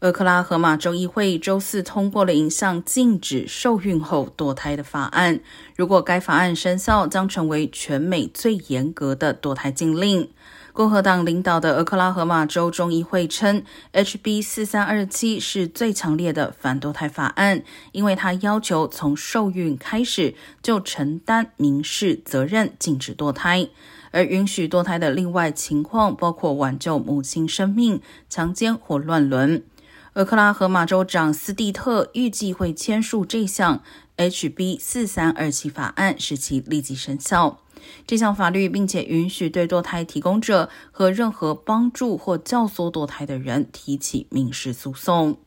俄克拉荷马州议会周四通过了一项禁止受孕后堕胎的法案。如果该法案生效，将成为全美最严格的堕胎禁令。共和党领导的俄克拉荷马州众议会称，HB 四三二七是最强烈的反堕胎法案，因为它要求从受孕开始就承担民事责任，禁止堕胎。而允许堕胎的另外情况包括挽救母亲生命、强奸或乱伦。俄克拉荷马州长斯蒂特预计会签署这项 HB 四三二七法案，使其立即生效。这项法律并且允许对堕胎提供者和任何帮助或教唆堕胎的人提起民事诉讼。